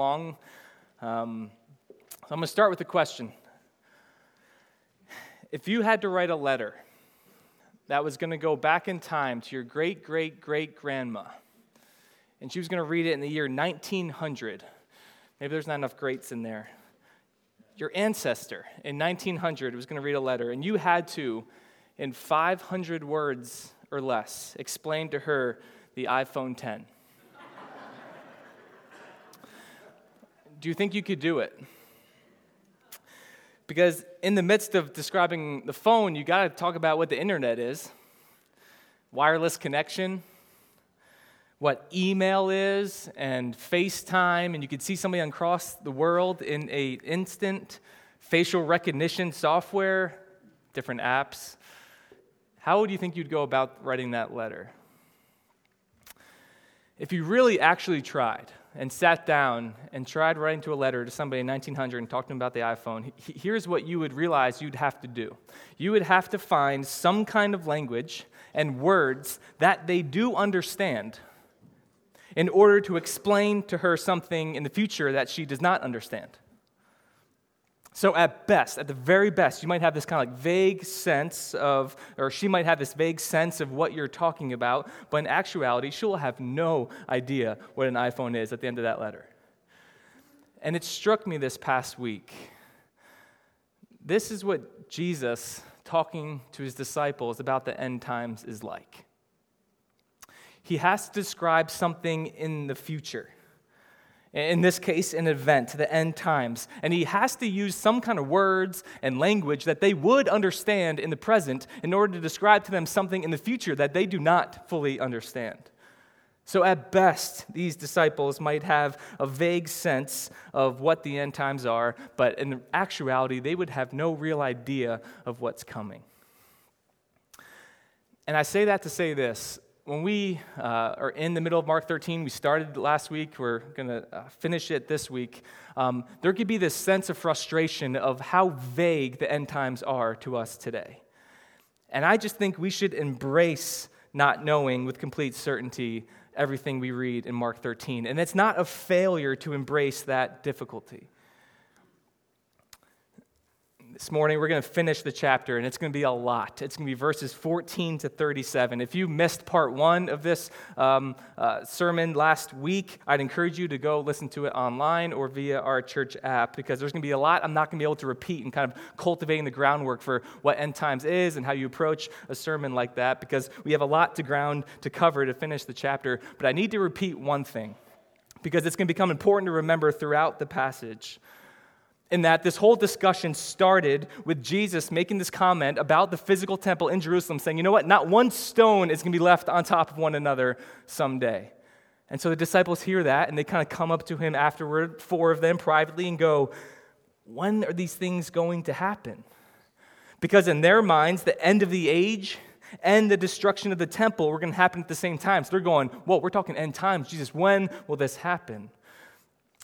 along. Um, so I'm going to start with a question. If you had to write a letter that was going to go back in time to your great great great grandma, and she was going to read it in the year 1900, maybe there's not enough greats in there. Your ancestor in 1900 was going to read a letter, and you had to, in 500 words or less, explain to her the iPhone 10. Do you think you could do it? Because in the midst of describing the phone, you got to talk about what the internet is wireless connection, what email is, and FaceTime, and you could see somebody across the world in a instant facial recognition software, different apps. How would you think you'd go about writing that letter? If you really actually tried, and sat down and tried writing to a letter to somebody in 1900 and talked to them about the iPhone, here's what you would realize you'd have to do. You would have to find some kind of language and words that they do understand in order to explain to her something in the future that she does not understand. So, at best, at the very best, you might have this kind of like vague sense of, or she might have this vague sense of what you're talking about, but in actuality, she will have no idea what an iPhone is at the end of that letter. And it struck me this past week. This is what Jesus, talking to his disciples about the end times, is like. He has to describe something in the future in this case, an event, the end times. And he has to use some kind of words and language that they would understand in the present in order to describe to them something in the future that they do not fully understand. So, at best, these disciples might have a vague sense of what the end times are, but in actuality, they would have no real idea of what's coming. And I say that to say this when we uh, are in the middle of Mark 13, we started last week, we're going to uh, finish it this week. Um, there could be this sense of frustration of how vague the end times are to us today. And I just think we should embrace not knowing with complete certainty everything we read in Mark 13. And it's not a failure to embrace that difficulty. This morning, we're going to finish the chapter, and it's going to be a lot. It's going to be verses 14 to 37. If you missed part one of this um, uh, sermon last week, I'd encourage you to go listen to it online or via our church app because there's going to be a lot I'm not going to be able to repeat and kind of cultivating the groundwork for what end times is and how you approach a sermon like that because we have a lot to ground to cover to finish the chapter. But I need to repeat one thing because it's going to become important to remember throughout the passage in that this whole discussion started with Jesus making this comment about the physical temple in Jerusalem, saying, you know what, not one stone is going to be left on top of one another someday. And so the disciples hear that and they kind of come up to him afterward, four of them privately, and go, when are these things going to happen? Because in their minds, the end of the age and the destruction of the temple were going to happen at the same time. So they're going, whoa, we're talking end times. Jesus, when will this happen?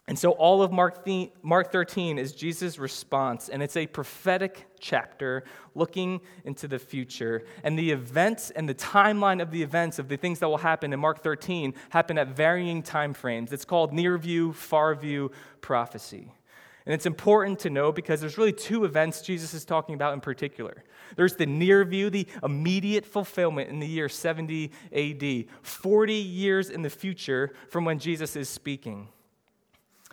And so, all of Mark, Mark 13 is Jesus' response, and it's a prophetic chapter looking into the future. And the events and the timeline of the events of the things that will happen in Mark 13 happen at varying time frames. It's called near view, far view prophecy. And it's important to know because there's really two events Jesus is talking about in particular. There's the near view, the immediate fulfillment in the year 70 AD, 40 years in the future from when Jesus is speaking.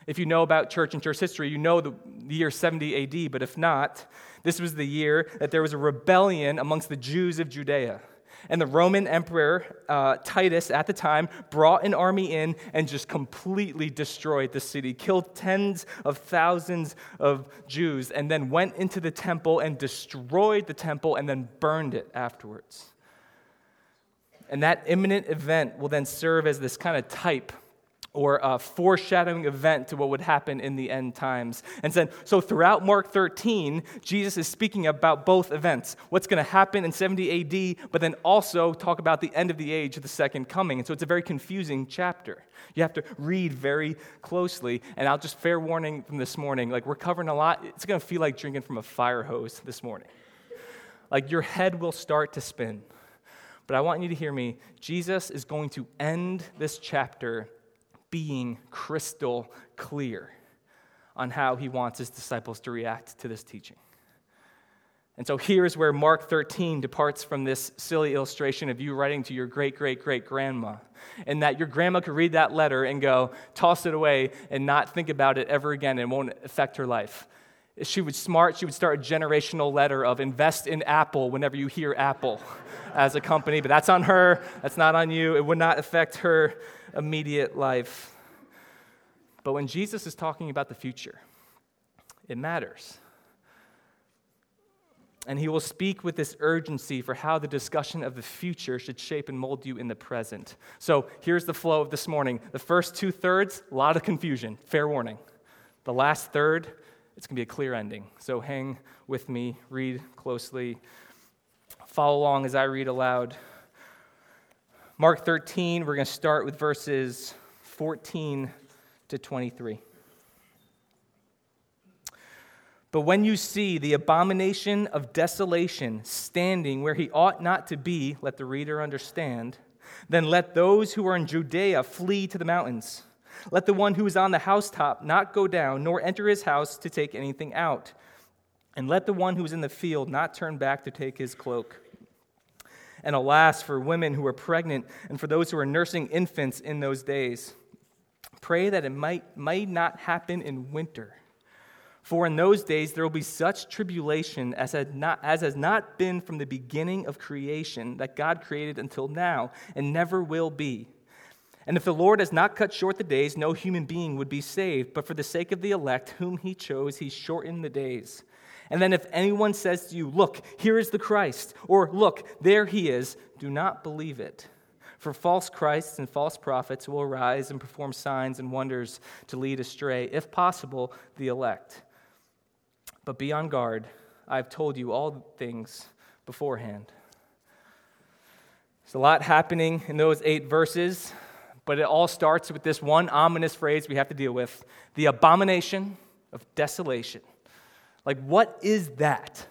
If you know about church and church history, you know the, year 70 AD, but if not, this was the year that there was a rebellion amongst the Jews of Judea. And the Roman Emperor uh, Titus at the time brought an army in and just completely destroyed the city, killed tens of thousands of Jews, and then went into the temple and destroyed the temple and then burned it afterwards. And that imminent event will then serve as this kind of type or a foreshadowing event to what would happen in the end times. And then, so throughout Mark 13, Jesus is speaking about both events what's going to happen in 70 AD, but then also talk about the end of the age the second coming. And so it's a very confusing chapter. You have to read very closely. And I'll just fair warning from this morning like, we're covering a lot. It's going to feel like drinking from a fire hose this morning. Like, your head will start to spin. But I want you to hear me. Jesus is going to end this chapter being crystal clear on how he wants his disciples to react to this teaching. And so here's where Mark 13 departs from this silly illustration of you writing to your great great great grandma, and that your grandma could read that letter and go, toss it away, and not think about it ever again, and it won't affect her life. She would smart, she would start a generational letter of invest in Apple whenever you hear Apple as a company, but that's on her, that's not on you. It would not affect her immediate life. But when Jesus is talking about the future, it matters. And he will speak with this urgency for how the discussion of the future should shape and mold you in the present. So here's the flow of this morning. The first two thirds, a lot of confusion, fair warning. The last third, it's going to be a clear ending. So hang with me, read closely, follow along as I read aloud. Mark 13, we're going to start with verses 14 to 23. But when you see the abomination of desolation standing where he ought not to be, let the reader understand, then let those who are in Judea flee to the mountains. Let the one who is on the housetop not go down, nor enter his house to take anything out. And let the one who is in the field not turn back to take his cloak. And alas, for women who are pregnant and for those who are nursing infants in those days. Pray that it might, might not happen in winter for in those days there will be such tribulation as, had not, as has not been from the beginning of creation that God created until now, and never will be. And if the Lord has not cut short the days, no human being would be saved. But for the sake of the elect, whom he chose, he shortened the days. And then if anyone says to you, Look, here is the Christ, or Look, there he is, do not believe it. For false Christs and false prophets will arise and perform signs and wonders to lead astray, if possible, the elect. But be on guard. I've told you all things beforehand. There's a lot happening in those eight verses, but it all starts with this one ominous phrase we have to deal with the abomination of desolation. Like, what is that?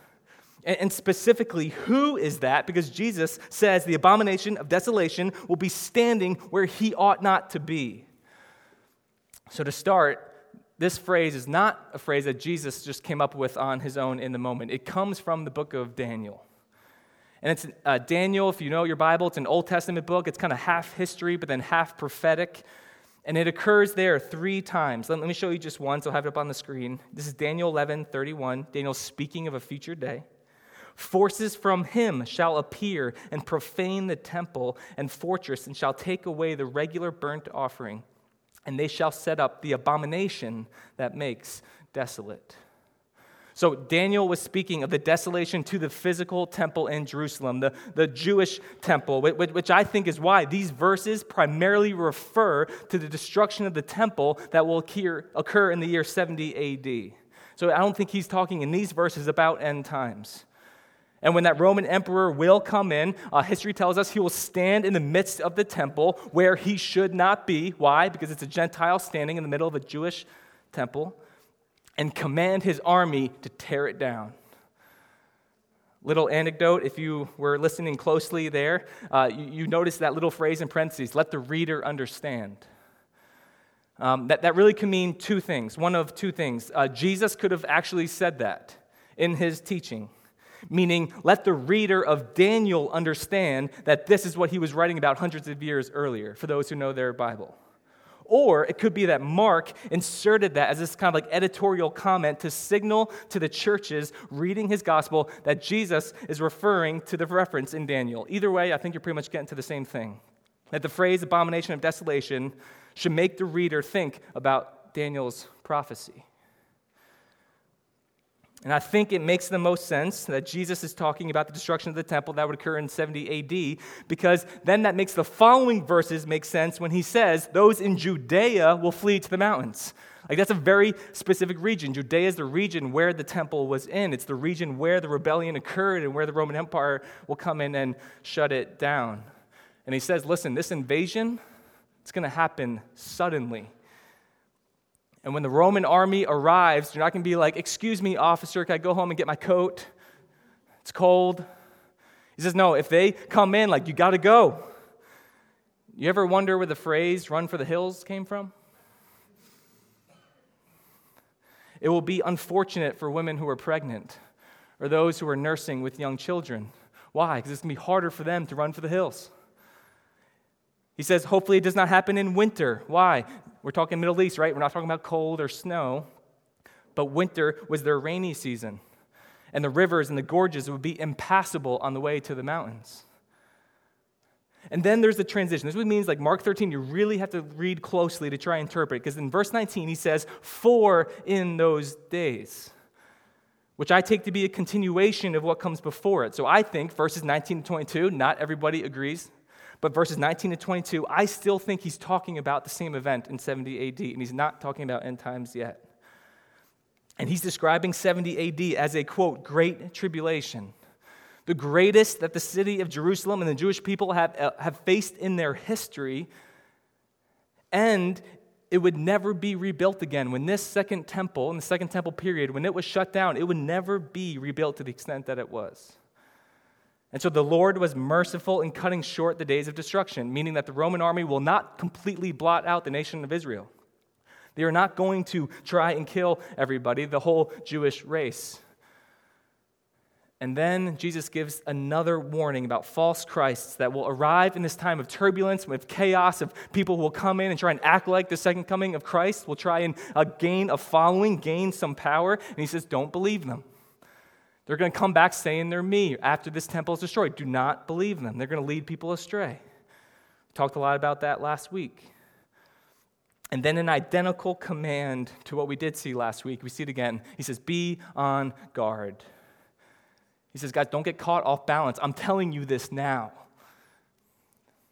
And specifically, who is that? Because Jesus says the abomination of desolation will be standing where he ought not to be. So, to start, this phrase is not a phrase that Jesus just came up with on his own in the moment. It comes from the book of Daniel. And it's uh, Daniel, if you know your Bible, it's an Old Testament book. It's kind of half history, but then half prophetic. And it occurs there three times. Let, let me show you just one, so I'll have it up on the screen. This is Daniel 11 31. Daniel speaking of a future day. Forces from him shall appear and profane the temple and fortress, and shall take away the regular burnt offering and they shall set up the abomination that makes desolate. So, Daniel was speaking of the desolation to the physical temple in Jerusalem, the, the Jewish temple, which I think is why these verses primarily refer to the destruction of the temple that will occur in the year 70 AD. So, I don't think he's talking in these verses about end times. And when that Roman emperor will come in, uh, history tells us he will stand in the midst of the temple where he should not be. Why? Because it's a Gentile standing in the middle of a Jewish temple and command his army to tear it down. Little anecdote, if you were listening closely there, uh, you, you notice that little phrase in parentheses let the reader understand. Um, that, that really can mean two things. One of two things. Uh, Jesus could have actually said that in his teaching meaning let the reader of Daniel understand that this is what he was writing about hundreds of years earlier, for those who know their Bible. Or it could be that Mark inserted that as this kind of like editorial comment to signal to the churches reading his gospel that Jesus is referring to the reference in Daniel. Either way, I think you're pretty much getting to the same thing. That the phrase abomination of desolation should make the reader think about Daniel's prophecy. And I think it makes the most sense that Jesus is talking about the destruction of the temple that would occur in 70 AD, because then that makes the following verses make sense when he says, Those in Judea will flee to the mountains. Like that's a very specific region. Judea is the region where the temple was in, it's the region where the rebellion occurred and where the Roman Empire will come in and shut it down. And he says, Listen, this invasion, it's going to happen suddenly. And when the Roman army arrives, you're not going to be like, Excuse me, officer, can I go home and get my coat? It's cold. He says, No, if they come in, like, you got to go. You ever wonder where the phrase run for the hills came from? It will be unfortunate for women who are pregnant or those who are nursing with young children. Why? Because it's going to be harder for them to run for the hills. He says, hopefully it does not happen in winter. Why? We're talking Middle East, right? We're not talking about cold or snow. But winter was their rainy season, and the rivers and the gorges would be impassable on the way to the mountains. And then there's the transition. This is what means, like Mark 13, you really have to read closely to try and interpret. Because in verse 19, he says, For in those days, which I take to be a continuation of what comes before it. So I think verses 19 to 22, not everybody agrees, but verses 19 to 22, I still think he's talking about the same event in 70 AD, and he's not talking about end times yet. And he's describing 70 AD as a quote, great tribulation the greatest that the city of Jerusalem and the Jewish people have, uh, have faced in their history. And it would never be rebuilt again. When this second temple, in the second temple period, when it was shut down, it would never be rebuilt to the extent that it was. And so the Lord was merciful in cutting short the days of destruction, meaning that the Roman army will not completely blot out the nation of Israel. They are not going to try and kill everybody, the whole Jewish race. And then Jesus gives another warning about false Christs that will arrive in this time of turbulence, with chaos, of people who will come in and try and act like the second coming of Christ, will try and uh, gain a following, gain some power. And he says, Don't believe them. They're going to come back saying they're me after this temple is destroyed. Do not believe them. They're going to lead people astray. We talked a lot about that last week. And then an identical command to what we did see last week. We see it again. He says, Be on guard. He says, guys, don't get caught off balance. I'm telling you this now.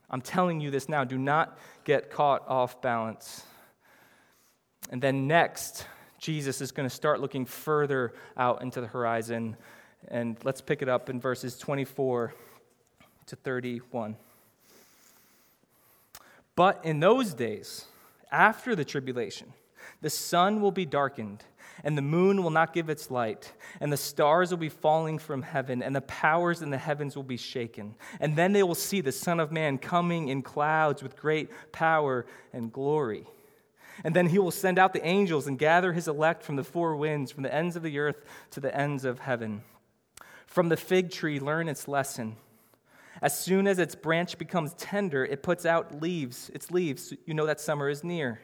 I'm telling you this now. Do not get caught off balance. And then next, Jesus is going to start looking further out into the horizon. And let's pick it up in verses 24 to 31. But in those days, after the tribulation, the sun will be darkened and the moon will not give its light, and the stars will be falling from heaven, and the powers in the heavens will be shaken. And then they will see the Son of Man coming in clouds with great power and glory. And then he will send out the angels and gather his elect from the four winds, from the ends of the earth to the ends of heaven. From the fig tree, learn its lesson. As soon as its branch becomes tender, it puts out leaves, its leaves. You know that summer is near.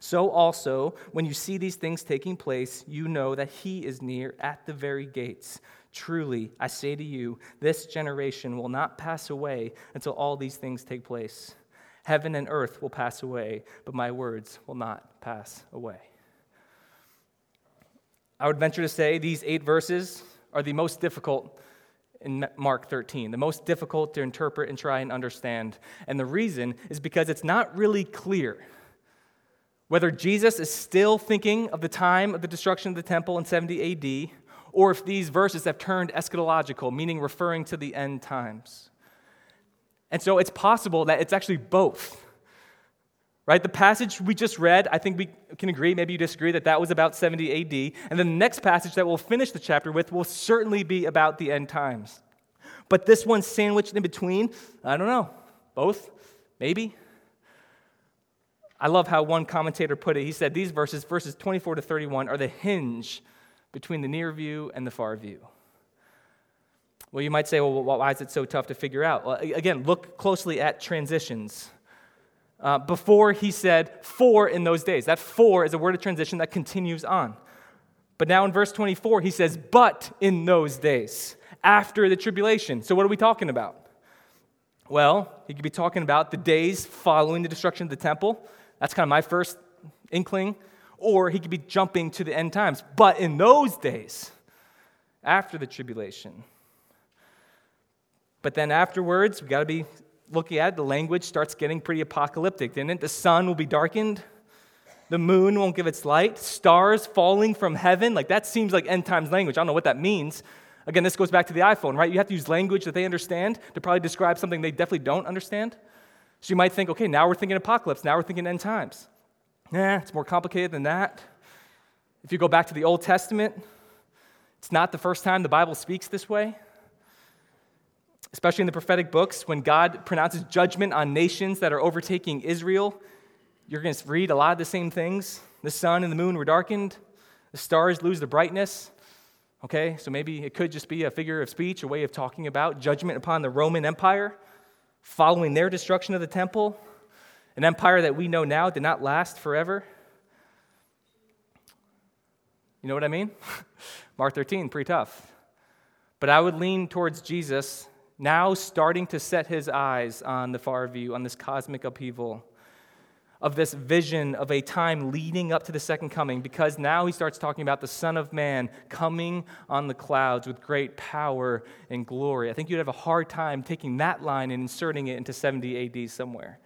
So also, when you see these things taking place, you know that he is near at the very gates. Truly, I say to you, this generation will not pass away until all these things take place. Heaven and earth will pass away, but my words will not pass away. I would venture to say these eight verses are the most difficult in Mark 13, the most difficult to interpret and try and understand. And the reason is because it's not really clear whether Jesus is still thinking of the time of the destruction of the temple in 70 AD, or if these verses have turned eschatological, meaning referring to the end times. And so it's possible that it's actually both. Right? The passage we just read, I think we can agree, maybe you disagree, that that was about 70 AD. And the next passage that we'll finish the chapter with will certainly be about the end times. But this one sandwiched in between, I don't know. Both? Maybe? I love how one commentator put it. He said these verses, verses 24 to 31, are the hinge between the near view and the far view. Well, you might say, well, why is it so tough to figure out? Well, again, look closely at transitions. Uh, before he said for in those days. That for is a word of transition that continues on. But now in verse 24, he says, but in those days, after the tribulation. So what are we talking about? Well, he could be talking about the days following the destruction of the temple that's kind of my first inkling. Or he could be jumping to the end times. But in those days, after the tribulation, but then afterwards, we've got to be looking at it, the language starts getting pretty apocalyptic, didn't it? The sun will be darkened, the moon won't give its light, stars falling from heaven. Like that seems like end times language. I don't know what that means. Again, this goes back to the iPhone, right? You have to use language that they understand to probably describe something they definitely don't understand. So you might think, okay, now we're thinking apocalypse, now we're thinking end times. Nah, it's more complicated than that. If you go back to the Old Testament, it's not the first time the Bible speaks this way. Especially in the prophetic books, when God pronounces judgment on nations that are overtaking Israel, you're going to read a lot of the same things. The sun and the moon were darkened, the stars lose their brightness. Okay, so maybe it could just be a figure of speech, a way of talking about judgment upon the Roman Empire following their destruction of the temple, an empire that we know now did not last forever. You know what I mean? Mark 13, pretty tough. But I would lean towards Jesus now starting to set his eyes on the far view, on this cosmic upheaval, of this vision of a time leading up to the second coming, because now he starts talking about the Son of Man coming on the clouds with great power and glory. I think you'd have a hard time taking that line and inserting it into 70 AD somewhere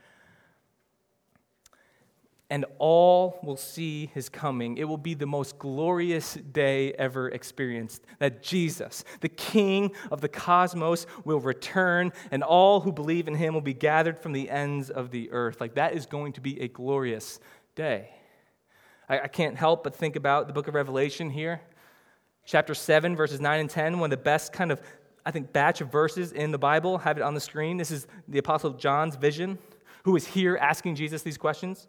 and all will see his coming. It will be the most glorious day ever experienced. That Jesus, the King of the cosmos, will return, and all who believe in him will be gathered from the ends of the earth. Like that is going to be a glorious day. I, I can't help but think about the book of Revelation here. Chapter 7, verses 9 and 10, one of the best kind of, I think, batch of verses in the Bible. Have it on the screen. This is the Apostle John's vision, who is here asking Jesus these questions.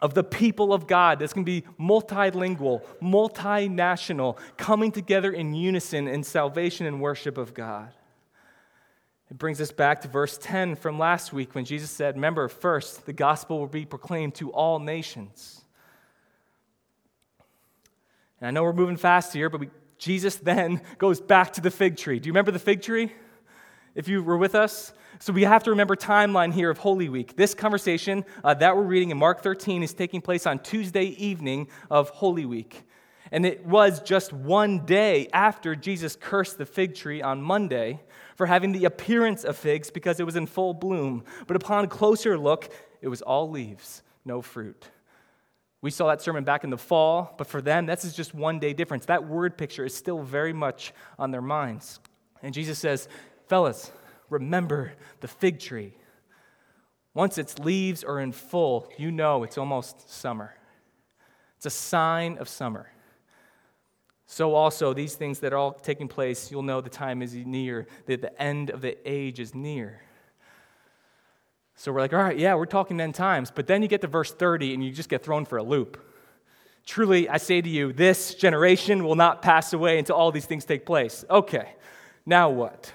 of the people of God that's going to be multilingual, multinational, coming together in unison in salvation and worship of God. It brings us back to verse 10 from last week when Jesus said, Remember, first, the gospel will be proclaimed to all nations. And I know we're moving fast here, but we, Jesus then goes back to the fig tree. Do you remember the fig tree? If you were with us, so we have to remember timeline here of Holy Week. This conversation uh, that we're reading in Mark 13 is taking place on Tuesday evening of Holy Week. And it was just one day after Jesus cursed the fig tree on Monday for having the appearance of figs because it was in full bloom. But upon closer look, it was all leaves, no fruit. We saw that sermon back in the fall, but for them, this is just one day difference. That word picture is still very much on their minds. And Jesus says, Fellas, remember the fig tree. Once its leaves are in full, you know it's almost summer. It's a sign of summer. So, also, these things that are all taking place, you'll know the time is near, that the end of the age is near. So, we're like, all right, yeah, we're talking end times. But then you get to verse 30 and you just get thrown for a loop. Truly, I say to you, this generation will not pass away until all these things take place. Okay, now what?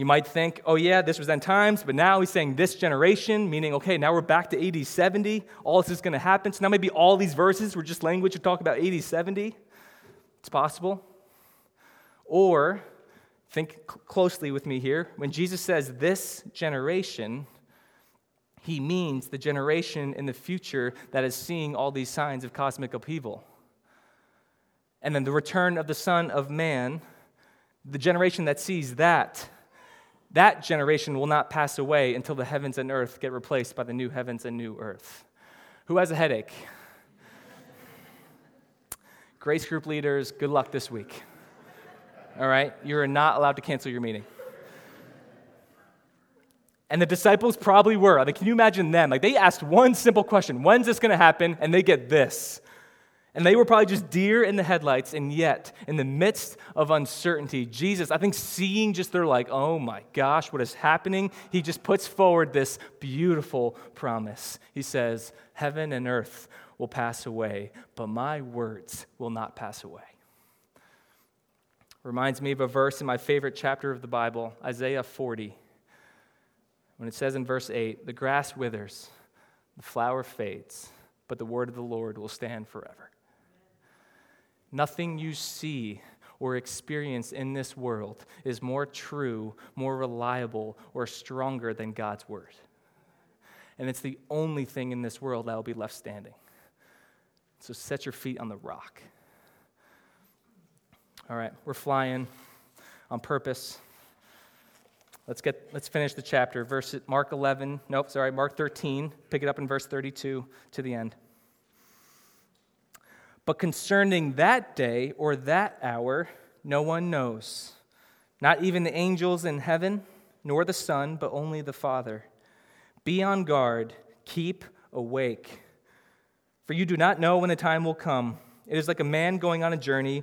You might think, oh, yeah, this was end times, but now he's saying this generation, meaning, okay, now we're back to AD 70. All this is going to happen. So now maybe all these verses were just language to talk about AD 70. It's possible. Or, think closely with me here. When Jesus says this generation, he means the generation in the future that is seeing all these signs of cosmic upheaval. And then the return of the Son of Man, the generation that sees that that generation will not pass away until the heavens and earth get replaced by the new heavens and new earth. Who has a headache? Grace group leaders, good luck this week. All right? You're not allowed to cancel your meeting. And the disciples probably were. Mean, can you imagine them? Like, they asked one simple question When's this going to happen? And they get this. And they were probably just deer in the headlights, and yet, in the midst of uncertainty, Jesus, I think, seeing just they're like, oh my gosh, what is happening? He just puts forward this beautiful promise. He says, Heaven and earth will pass away, but my words will not pass away. Reminds me of a verse in my favorite chapter of the Bible, Isaiah 40, when it says in verse 8, The grass withers, the flower fades, but the word of the Lord will stand forever. Nothing you see or experience in this world is more true, more reliable, or stronger than God's word. And it's the only thing in this world that will be left standing. So set your feet on the rock. All right, we're flying on purpose. Let's get let's finish the chapter. Verse Mark 11. Nope, sorry, Mark 13. Pick it up in verse 32 to the end. But concerning that day or that hour, no one knows. Not even the angels in heaven, nor the Son, but only the Father. Be on guard, keep awake. For you do not know when the time will come. It is like a man going on a journey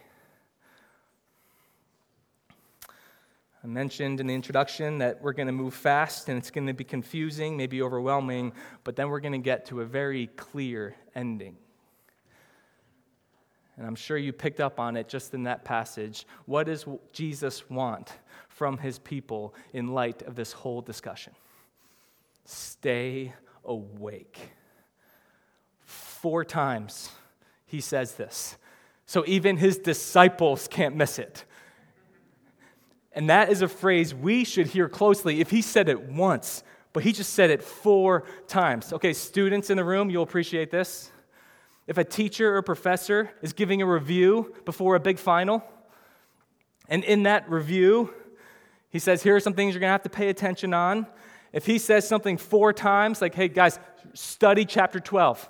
I mentioned in the introduction that we're going to move fast and it's going to be confusing, maybe overwhelming, but then we're going to get to a very clear ending. And I'm sure you picked up on it just in that passage. What does Jesus want from his people in light of this whole discussion? Stay awake. Four times he says this. So even his disciples can't miss it. And that is a phrase we should hear closely if he said it once, but he just said it four times. Okay, students in the room, you'll appreciate this. If a teacher or professor is giving a review before a big final, and in that review, he says, Here are some things you're going to have to pay attention on. If he says something four times, like, Hey, guys, study chapter 12.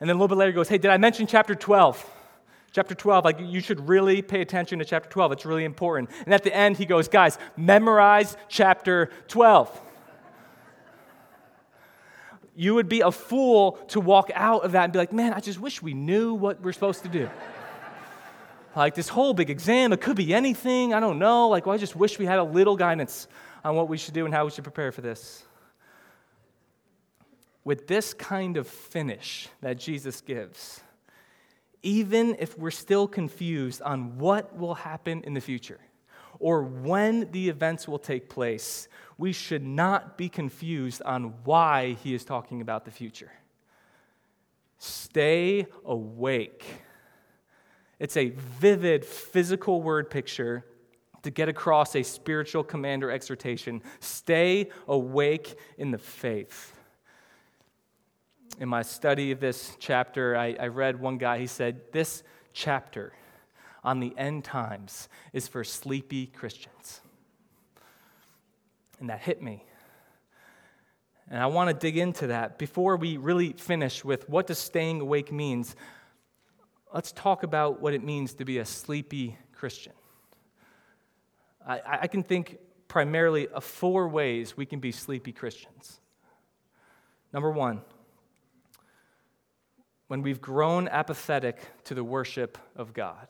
And then a little bit later goes, Hey, did I mention chapter 12? Chapter 12, like you should really pay attention to chapter 12. It's really important. And at the end, he goes, Guys, memorize chapter 12. you would be a fool to walk out of that and be like, Man, I just wish we knew what we're supposed to do. like this whole big exam, it could be anything. I don't know. Like, well, I just wish we had a little guidance on what we should do and how we should prepare for this. With this kind of finish that Jesus gives, even if we're still confused on what will happen in the future or when the events will take place, we should not be confused on why he is talking about the future. Stay awake. It's a vivid physical word picture to get across a spiritual command or exhortation. Stay awake in the faith in my study of this chapter, I, I read one guy, he said, This chapter on the end times is for sleepy Christians. And that hit me. And I want to dig into that. Before we really finish with what does staying awake means, let's talk about what it means to be a sleepy Christian. I, I can think primarily of four ways we can be sleepy Christians. Number one, when we've grown apathetic to the worship of God,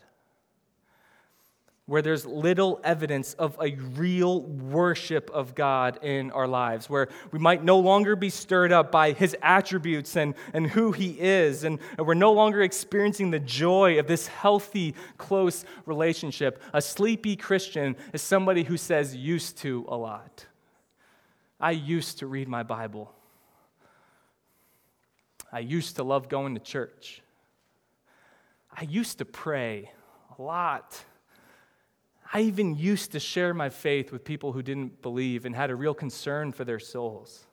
where there's little evidence of a real worship of God in our lives, where we might no longer be stirred up by his attributes and, and who he is, and, and we're no longer experiencing the joy of this healthy, close relationship. A sleepy Christian is somebody who says used to a lot. I used to read my Bible. I used to love going to church. I used to pray a lot. I even used to share my faith with people who didn't believe and had a real concern for their souls.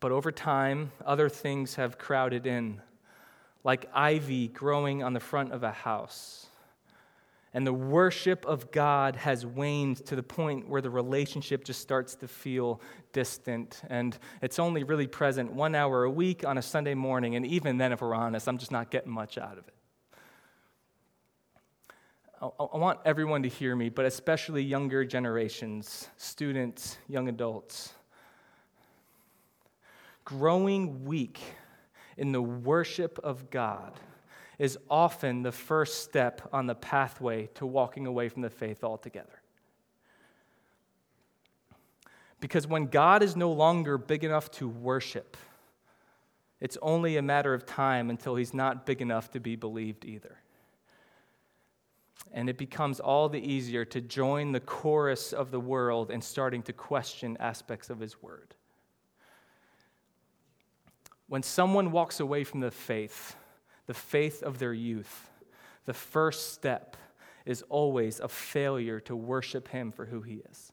But over time, other things have crowded in, like ivy growing on the front of a house and the worship of God has waned to the point where the relationship just starts to feel distant. And it's only really present one hour a week on a Sunday morning. And even then, if we're honest, I'm just not getting much out of it. I want everyone to hear me, but especially younger generations, students, young adults. Growing weak in the worship of God is often the first step on the pathway to walking away from the faith altogether. Because when God is no longer big enough to worship, it's only a matter of time until he's not big enough to be believed either. And it becomes all the easier to join the chorus of the world and starting to question aspects of his word. When someone walks away from the faith, the faith of their youth, the first step is always a failure to worship Him for who He is.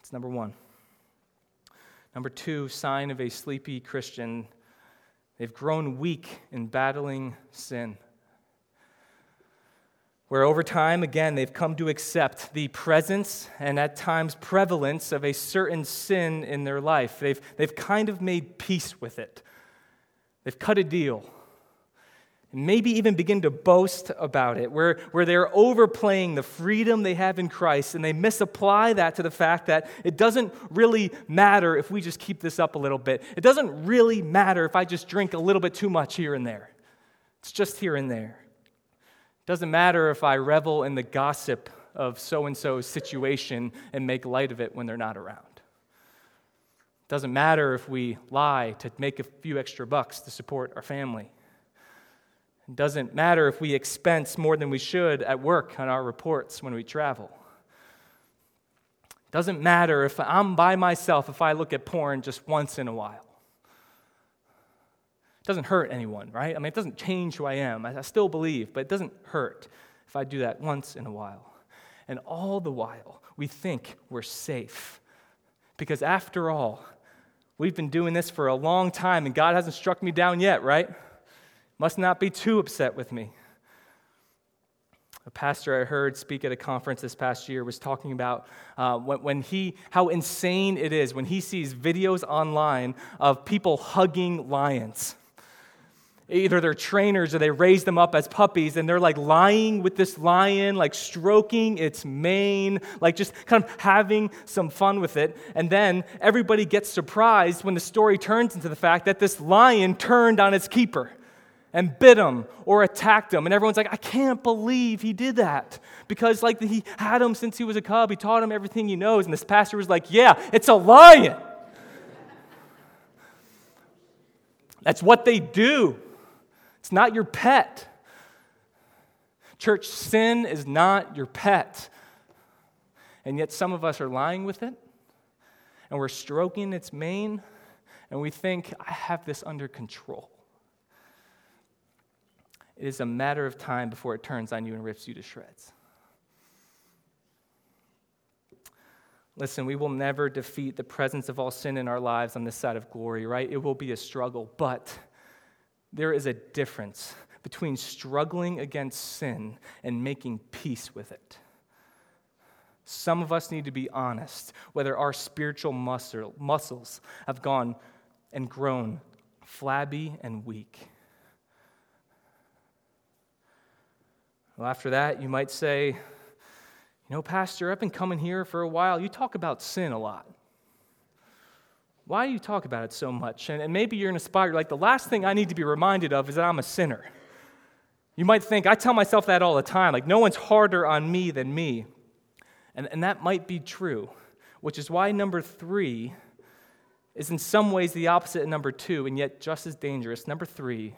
It's number one. Number two, sign of a sleepy Christian. They've grown weak in battling sin. Where over time, again, they've come to accept the presence and at times prevalence of a certain sin in their life. They've, they've kind of made peace with it. They've cut a deal And maybe even begin to boast about it, where, where they're overplaying the freedom they have in Christ and they misapply that to the fact that it doesn't really matter if we just keep this up a little bit. It doesn't really matter if I just drink a little bit too much here and there. It's just here and there. It doesn't matter if I revel in the gossip of so and so's situation and make light of it when they're not around. Doesn't matter if we lie to make a few extra bucks to support our family. It doesn't matter if we expense more than we should at work on our reports when we travel. It doesn't matter if I'm by myself if I look at porn just once in a while. It doesn't hurt anyone, right? I mean, it doesn't change who I am. I still believe, but it doesn't hurt if I do that once in a while. And all the while, we think we're safe. Because after all, we've been doing this for a long time and God hasn't struck me down yet, right? must not be too upset with me. A pastor I heard speak at a conference this past year was talking about uh, when, when, he, how insane it is when he sees videos online of people hugging lions. Either they're trainers or they raise them up as puppies and they're like lying with this lion, like stroking its mane, like just kind of having some fun with it. And then everybody gets surprised when the story turns into the fact that this lion turned on its keeper and bit him or attacked him. And everyone's like, I can't believe he did that. Because, like, he had him since he was a cub. He taught him everything he knows. And this pastor was like, Yeah, it's a lion. That's what they do. It's not your pet. Church, sin is not your pet. And yet, some of us are lying with it, and we're stroking its mane, and we think, I have this under control. It is a matter of time before it turns on you and rips you to shreds. Listen, we will never defeat the presence of all sin in our lives on this side of glory, right? It will be a struggle, but there is a difference between struggling against sin and making peace with it. Some of us need to be honest whether our spiritual muscle, muscles have gone and grown flabby and weak. Well, after that, you might say, You know, Pastor, I've been coming here for a while. You talk about sin a lot. Why do you talk about it so much? And, and maybe you're in a spot, you're like, The last thing I need to be reminded of is that I'm a sinner. You might think, I tell myself that all the time, like, no one's harder on me than me. And, and that might be true, which is why number three is in some ways the opposite of number two, and yet just as dangerous. Number three,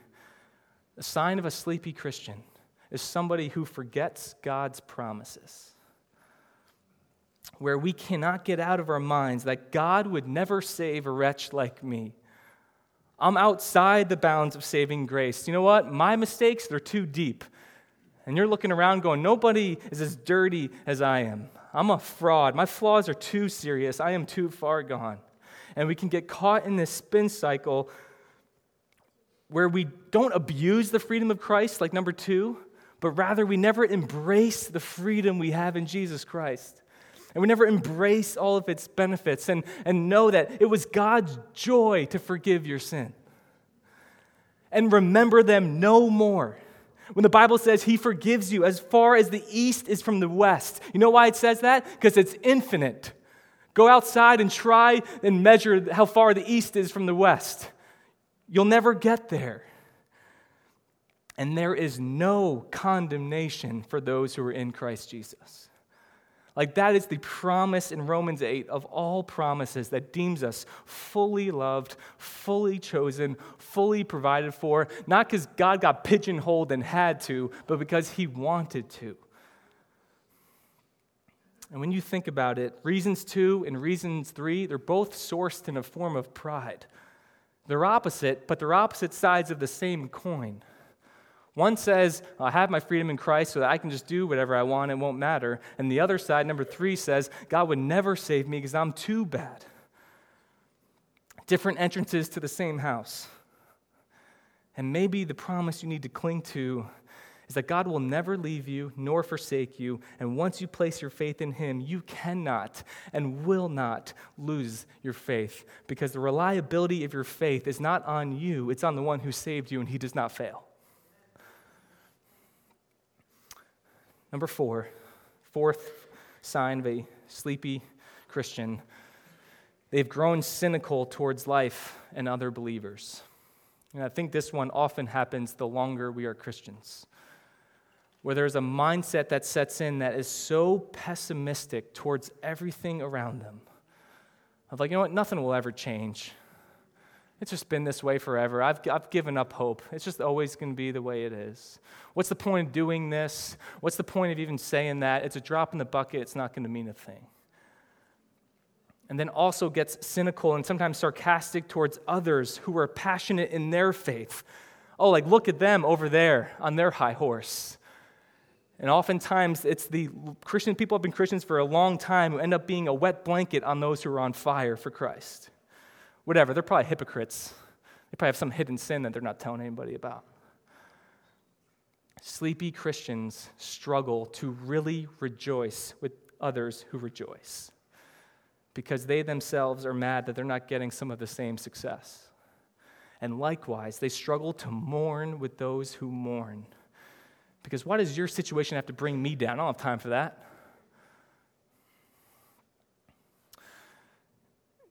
a sign of a sleepy Christian is somebody who forgets God's promises. Where we cannot get out of our minds that God would never save a wretch like me. I'm outside the bounds of saving grace. You know what? My mistakes, they're too deep. And you're looking around going, nobody is as dirty as I am. I'm a fraud. My flaws are too serious. I am too far gone. And we can get caught in this spin cycle where we don't abuse the freedom of Christ, like number two, but rather we never embrace the freedom we have in Jesus Christ. And we never embrace all of its benefits and, and know that it was God's joy to forgive your sin. And remember them no more. When the Bible says He forgives you as far as the east is from the west, you know why it says that? Because it's infinite. Go outside and try and measure how far the east is from the west. You'll never get there. And there is no condemnation for those who are in Christ Jesus. Like that is the promise in Romans 8 of all promises that deems us fully loved, fully chosen, fully provided for, not because God got pigeonholed and had to, but because he wanted to. And when you think about it, reasons two and reasons three, they're both sourced in a form of pride. They're opposite, but they're opposite sides of the same coin. One says, I have my freedom in Christ so that I can just do whatever I want, it won't matter. And the other side, number three, says, God would never save me because I'm too bad. Different entrances to the same house. And maybe the promise you need to cling to is that God will never leave you nor forsake you. And once you place your faith in Him, you cannot and will not lose your faith because the reliability of your faith is not on you, it's on the one who saved you, and He does not fail. Number four, fourth sign of a sleepy Christian, they've grown cynical towards life and other believers. And I think this one often happens the longer we are Christians, where there's a mindset that sets in that is so pessimistic towards everything around them. Of like, you know what, nothing will ever change. It's just been this way forever. I've, I've given up hope. It's just always going to be the way it is. What's the point of doing this? What's the point of even saying that? It's a drop in the bucket. It's not going to mean a thing. And then also gets cynical and sometimes sarcastic towards others who are passionate in their faith. Oh, like, look at them over there on their high horse. And oftentimes, it's the Christian people have been Christians for a long time who end up being a wet blanket on those who are on fire for Christ whatever, they're probably hypocrites. They probably have some hidden sin that they're not telling anybody about. Sleepy Christians struggle to really rejoice with others who rejoice because they themselves are mad that they're not getting some of the same success. And likewise, they struggle to mourn with those who mourn. Because why does your situation have to bring me down? I don't have time for that.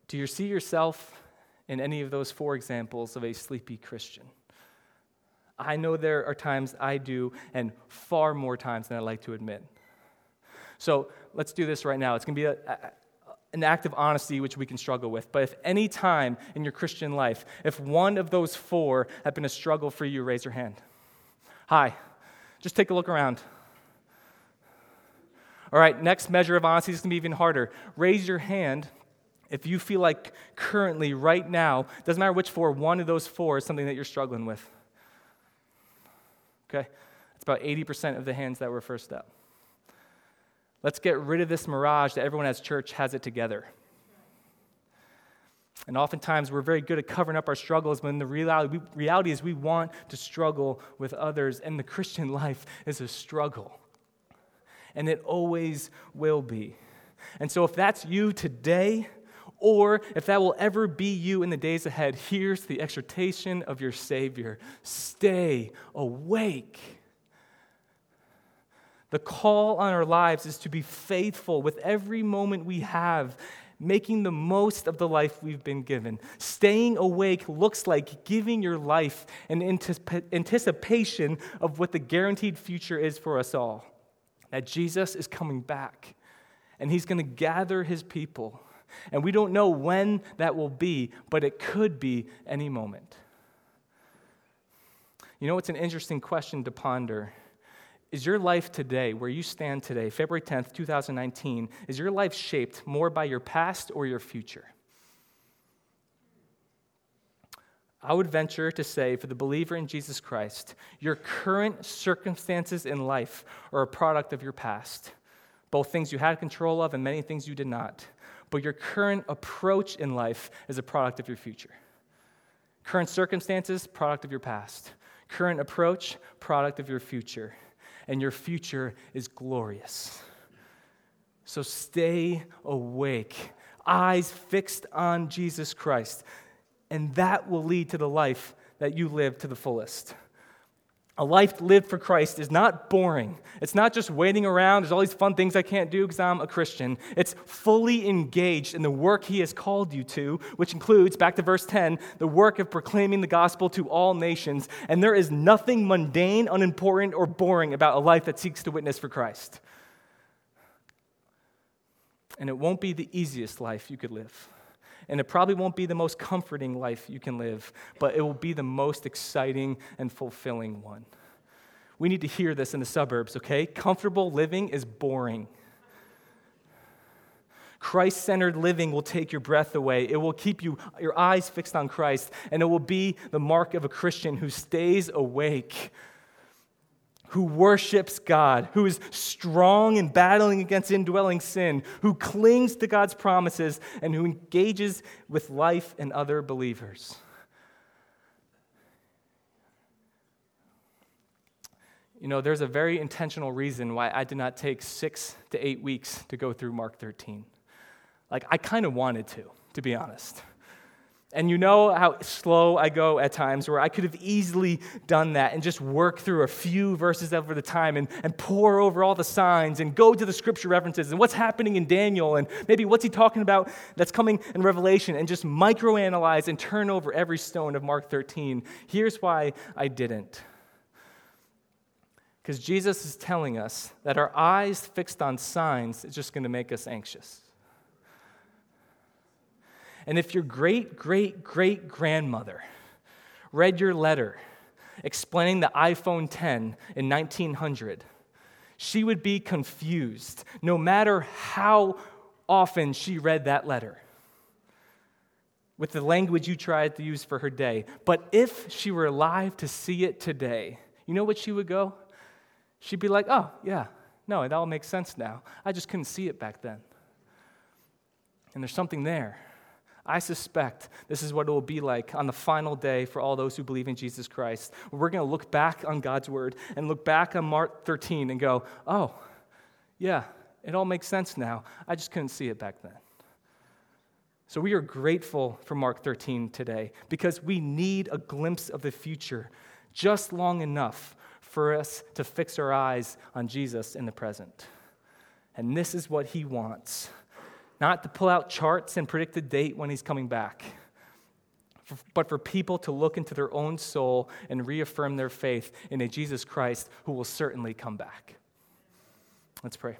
Do you see yourself in any of those four examples of a sleepy Christian. I know there are times I do, and far more times than I like to admit. So let's do this right now. It's going to be a, a, an act of honesty which we can struggle with. But if any time in your Christian life, if one of those four have been a struggle for you, raise your hand. Hi. Just take a look around. All right, next measure of honesty is going to be even harder. Raise your hand if you feel like currently, right now, doesn't matter which four, one of those four is something that you're struggling with. Okay? It's about 80% of the hands that were first up. Let's get rid of this mirage that everyone at church has it together. And oftentimes we're very good at covering up our struggles, but the reality, we, reality is we want to struggle with others, and the Christian life is a struggle. And it always will be. And so if that's you today, or if that will ever be you in the days ahead, here's the exhortation of your Savior stay awake. The call on our lives is to be faithful with every moment we have, making the most of the life we've been given. Staying awake looks like giving your life an anticipation of what the guaranteed future is for us all that Jesus is coming back and he's going to gather his people and we don't know when that will be, but it could be any moment. You know, it's an interesting question to ponder. Is your life today, where you stand today, February 10th, 2019, is your life shaped more by your past or your future? I would venture to say, for the believer in Jesus Christ, your current circumstances in life are a product of your past, both things you had control of and many things you did not but your current approach in life is a product of your future. Current circumstances, product of your past. Current approach, product of your future. And your future is glorious. So stay awake, eyes fixed on Jesus Christ, and that will lead to the life that you live to the fullest. A life lived for Christ is not boring. It's not just waiting around. There's all these fun things I can't do because I'm a Christian. It's fully engaged in the work He has called you to, which includes, back to verse 10, the work of proclaiming the gospel to all nations. And there is nothing mundane, unimportant, or boring about a life that seeks to witness for Christ. And it won't be the easiest life you could live. And it probably won't be the most comforting life you can live, but it will be the most exciting and fulfilling one. We need to hear this in the suburbs, okay? Comfortable living is boring. Christ centered living will take your breath away. It will keep you, your eyes fixed on Christ, and it will be the mark of a Christian who stays awake, who worships God, who is strong in battling against indwelling sin, who clings to God's promises, and who engages with life and other believers. You know, there's a very intentional reason why I did not take six to eight weeks to go through Mark 13. Like, I kind of wanted to, to be honest. And you know how slow I go at times, where I could have easily done that and just work through a few verses over the time and, and pour over all the signs and go to the scripture references and what's happening in Daniel and maybe what's he talking about that's coming in Revelation and just microanalyze and turn over every stone of Mark 13. Here's why I didn't. Because Jesus is telling us that our eyes fixed on signs is just going to make us anxious. And if your great, great, great grandmother read your letter explaining the iPhone 10 in 1900, she would be confused no matter how often she read that letter with the language you tried to use for her day. But if she were alive to see it today, you know what she would go? She'd be like, oh, yeah, no, it all makes sense now. I just couldn't see it back then. And there's something there. I suspect this is what it will be like on the final day for all those who believe in Jesus Christ. We're going to look back on God's word and look back on Mark 13 and go, oh, yeah, it all makes sense now. I just couldn't see it back then. So we are grateful for Mark 13 today because we need a glimpse of the future just long enough for us to fix our eyes on Jesus in the present. And this is what he wants not to pull out charts and predict the date when he's coming back, but for people to look into their own soul and reaffirm their faith in a Jesus Christ who will certainly come back. Let's pray.